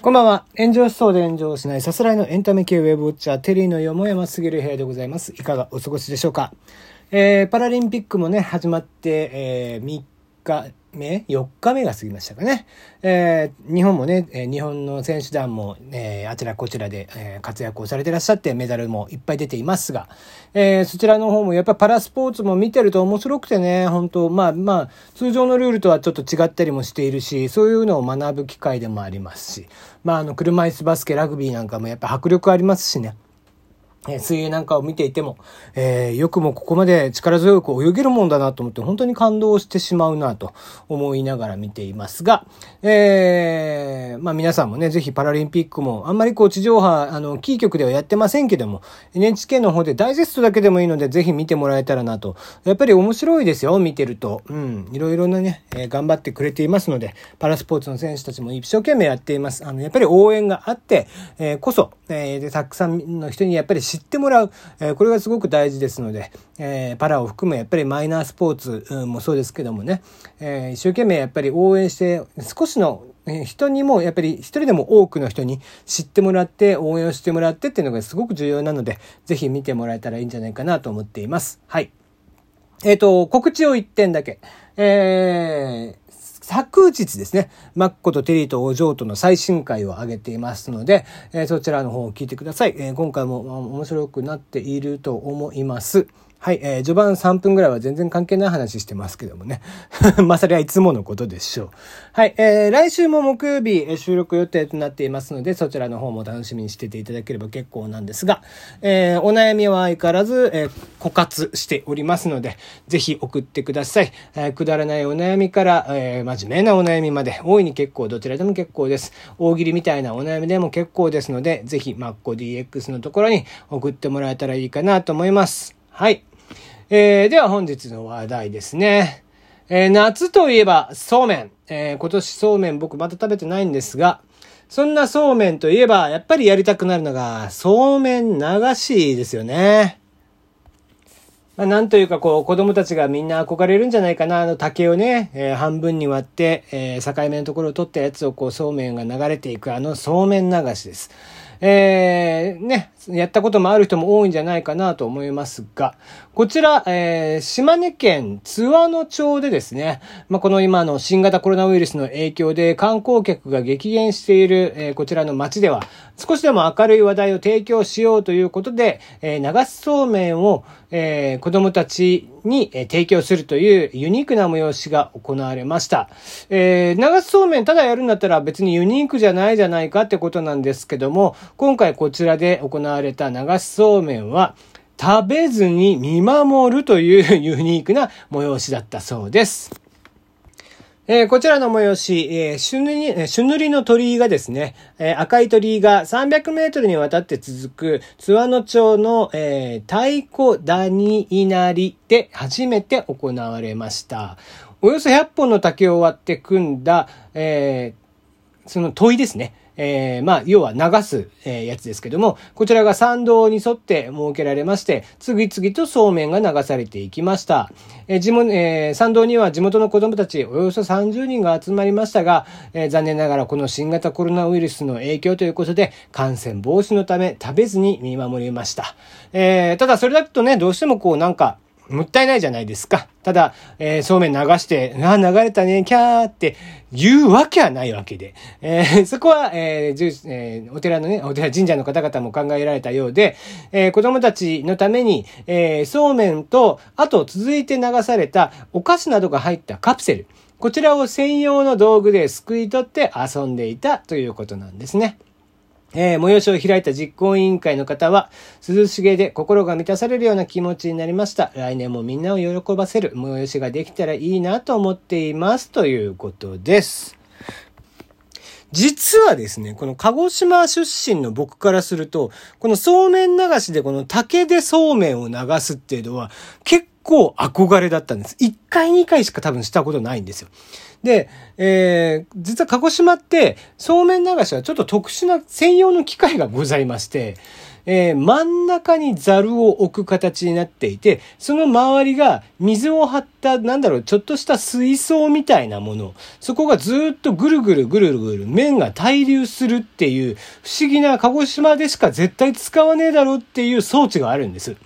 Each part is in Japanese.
こんばんは。炎上しそうで炎上しないさすらいのエンタメ系ウェブウォッチャー、テリーのよもやますぎる部屋でございます。いかがお過ごしでしょうかえー、パラリンピックもね、始まって、えー、3日、目 ?4 日目が過ぎましたかね。えー、日本もね、え日本の選手団も、えー、あちらこちらで、えー、活躍をされてらっしゃってメダルもいっぱい出ていますが、えー、そちらの方もやっぱパラスポーツも見てると面白くてね、本当まあまあ、通常のルールとはちょっと違ったりもしているし、そういうのを学ぶ機会でもありますし、まああの、車椅子バスケ、ラグビーなんかもやっぱ迫力ありますしね。え水泳なんかを見ていても、えー、よくもここまで力強く泳げるもんだなと思って本当に感動してしまうなと思いながら見ていますが、えー、まあ皆さんもね、ぜひパラリンピックもあんまりこう地上波、あの、キー局ではやってませんけども、NHK の方でダイジェストだけでもいいのでぜひ見てもらえたらなと。やっぱり面白いですよ、見てると。うん、いろいろなね、えー、頑張ってくれていますので、パラスポーツの選手たちも一生懸命やっています。あの、やっぱり応援があって、えー、こそ、えー、で、たくさんの人にやっぱり知ってもらう、え、これがすごく大事ですので、えー、パラを含むやっぱりマイナースポーツもそうですけどもね、え、一生懸命やっぱり応援して、少しの人にもやっぱり一人でも多くの人に知ってもらって応援をしてもらってっていうのがすごく重要なので、ぜひ見てもらえたらいいんじゃないかなと思っています。はい。えっ、ー、と、告知を1点だけ。えー、昨日ですね、マッコとテリーとお嬢との最新回を上げていますので、えー、そちらの方を聞いてください。えー、今回も面白くなっていると思います。はい、えー、序盤3分ぐらいは全然関係ない話してますけどもね。まあ、それはいつものことでしょう。はい、えー、来週も木曜日、え収録予定となっていますので、そちらの方も楽しみにしてていただければ結構なんですが、えー、お悩みは相変わらず、えー、枯渇しておりますので、ぜひ送ってください。えー、くだらないお悩みから、えー、真面目なお悩みまで、大いに結構、どちらでも結構です。大喜利みたいなお悩みでも結構ですので、ぜひ、マッコ DX のところに送ってもらえたらいいかなと思います。はい。えー、では本日の話題ですね。えー、夏といえばそうめん。えー、今年そうめん僕まだ食べてないんですが、そんなそうめんといえば、やっぱりやりたくなるのが、そうめん流しですよね。まあ、なんというかこう、子供たちがみんな憧れるんじゃないかな。あの竹をね、えー、半分に割って、えー、境目のところを取ったやつをこう、そうめんが流れていく、あのそうめん流しです。えー、ね、やったこともある人も多いんじゃないかなと思いますが、こちら、えー、島根県津和野町でですね、まあ、この今の新型コロナウイルスの影響で観光客が激減している、えー、こちらの町では、少しでも明るい話題を提供しようということで、えー、流しそうめんを、えー、子供たちに、え、提供するというユニークな催しが行われました。えー、流しそうめんただやるんだったら別にユニークじゃないじゃないかってことなんですけども、今回こちらで行われた流しそうめんは、食べずに見守るというユニークな催しだったそうです。えー、こちらの催し、えー、朱塗り、朱塗りの鳥居がですね、えー、赤い鳥居が300メートルにわたって続く津和野町の、えー、太鼓谷稲荷で初めて行われました。およそ100本の竹を割って組んだ、えー、その問いですね。えー、まあ、要は流す、え、やつですけども、こちらが参道に沿って設けられまして、次々とそうめんが流されていきました。え、地元、えー、参道には地元の子供たちおよそ30人が集まりましたが、えー、残念ながらこの新型コロナウイルスの影響ということで、感染防止のため食べずに見守りました。えー、ただそれだとね、どうしてもこうなんか、もったいないじゃないですか。ただ、えー、そうめん流して、あ、流れたね、キャーって言うわけはないわけで。えー、そこは、えーえー、お寺のね、お寺神社の方々も考えられたようで、えー、子供たちのために、えー、そうめんと、あと続いて流されたお菓子などが入ったカプセル。こちらを専用の道具ですくい取って遊んでいたということなんですね。えー、催しを開いた実行委員会の方は、涼しげで心が満たされるような気持ちになりました。来年もみんなを喜ばせる催しができたらいいなと思っています。ということです。実はですね、この鹿児島出身の僕からすると、このそうめん流しでこの竹でそうめんを流すっていうのは結構憧れだったんです。1回2回しか多分したことないんですよ。で、えー、実は鹿児島って、そうめん流しはちょっと特殊な専用の機械がございまして、えー、真ん中にザルを置く形になっていて、その周りが水を張った、なんだろう、ちょっとした水槽みたいなもの。そこがずっとぐるぐるぐるぐる麺が滞留するっていう不思議な鹿児島でしか絶対使わねえだろうっていう装置があるんです。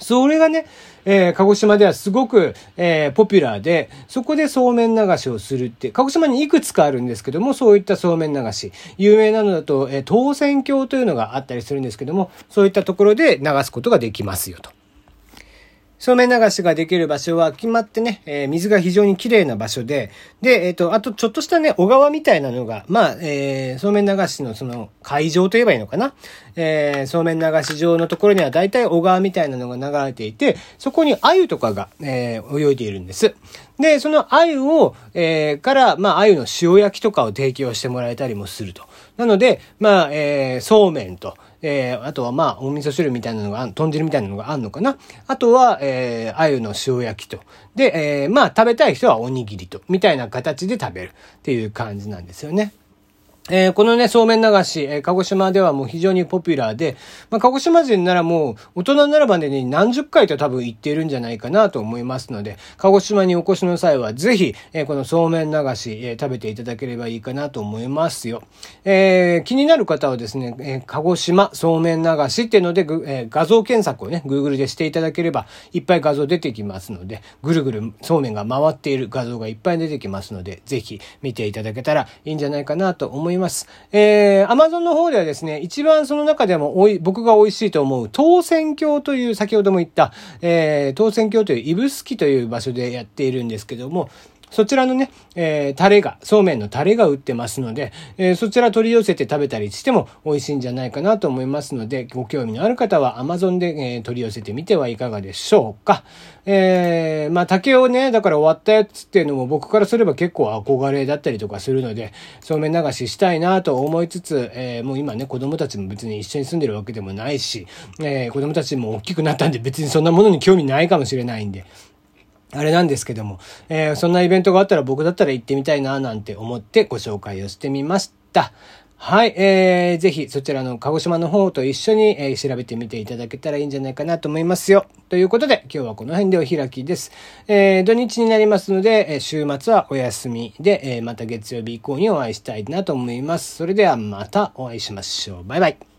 それがね、えー、鹿児島ではすごく、えー、ポピュラーで、そこでそうめん流しをするって、鹿児島にいくつかあるんですけども、そういったそうめん流し、有名なのだと、えー、当選橋というのがあったりするんですけども、そういったところで流すことができますよと。そうめん流しができる場所は決まってね、えー、水が非常に綺麗な場所で、で、えっ、ー、と、あとちょっとしたね、小川みたいなのが、まあ、えー、そうめん流しのその会場といえばいいのかな？えー、そうめん流し場のところには大体小川みたいなのが流れていて、そこに鮎とかが、えー、泳いでいるんです。で、その鮎を、えー、から、まあ、鮎の塩焼きとかを提供してもらえたりもすると。なので、まあ、えー、そうめんと、えー、あとはまあ、お味噌汁みたいなのが、豚汁みたいなのがあんのかな。あとは、えー、鮎の塩焼きと。で、えー、まあ、食べたい人はおにぎりと。みたいな形で食べるっていう感じなんですよね。えー、このね、そうめん流し、えー、鹿児島ではもう非常にポピュラーで、まあ、鹿児島人ならもう、大人ならばね、何十回と多分行っているんじゃないかなと思いますので、鹿児島にお越しの際は、ぜひ、えー、このそうめん流し、え食べていただければいいかなと思いますよ。え気になる方はですね、え鹿児島そうめん流しっていうので、え画像検索をね、Google でしていただければ、いっぱい画像出てきますので、ぐるぐるそうめんが回っている画像がいっぱい出てきますので、ぜひ見ていただけたらいいんじゃないかなと思います。います。えー、アマゾンの方ではですね、一番その中でもおい、僕が美味しいと思う、当選鏡という、先ほども言った、えー、当選鏡という指宿という場所でやっているんですけども、そちらのね、えー、タレが、そうめんのタレが売ってますので、えー、そちら取り寄せて食べたりしても美味しいんじゃないかなと思いますので、ご興味のある方は Amazon で、えー、取り寄せてみてはいかがでしょうか。えー、まあ竹をね、だから終わったやつっていうのも僕からすれば結構憧れだったりとかするので、そうめん流ししたいなと思いつつ、えー、もう今ね、子供たちも別に一緒に住んでるわけでもないし、えー、子供たちも大きくなったんで別にそんなものに興味ないかもしれないんで、あれなんですけども、えー、そんなイベントがあったら僕だったら行ってみたいななんて思ってご紹介をしてみました。はい、えー、ぜひそちらの鹿児島の方と一緒に、えー、調べてみていただけたらいいんじゃないかなと思いますよ。ということで、今日はこの辺でお開きです。えー、土日になりますので、え週末はお休みで、えまた月曜日以降にお会いしたいなと思います。それではまたお会いしましょう。バイバイ。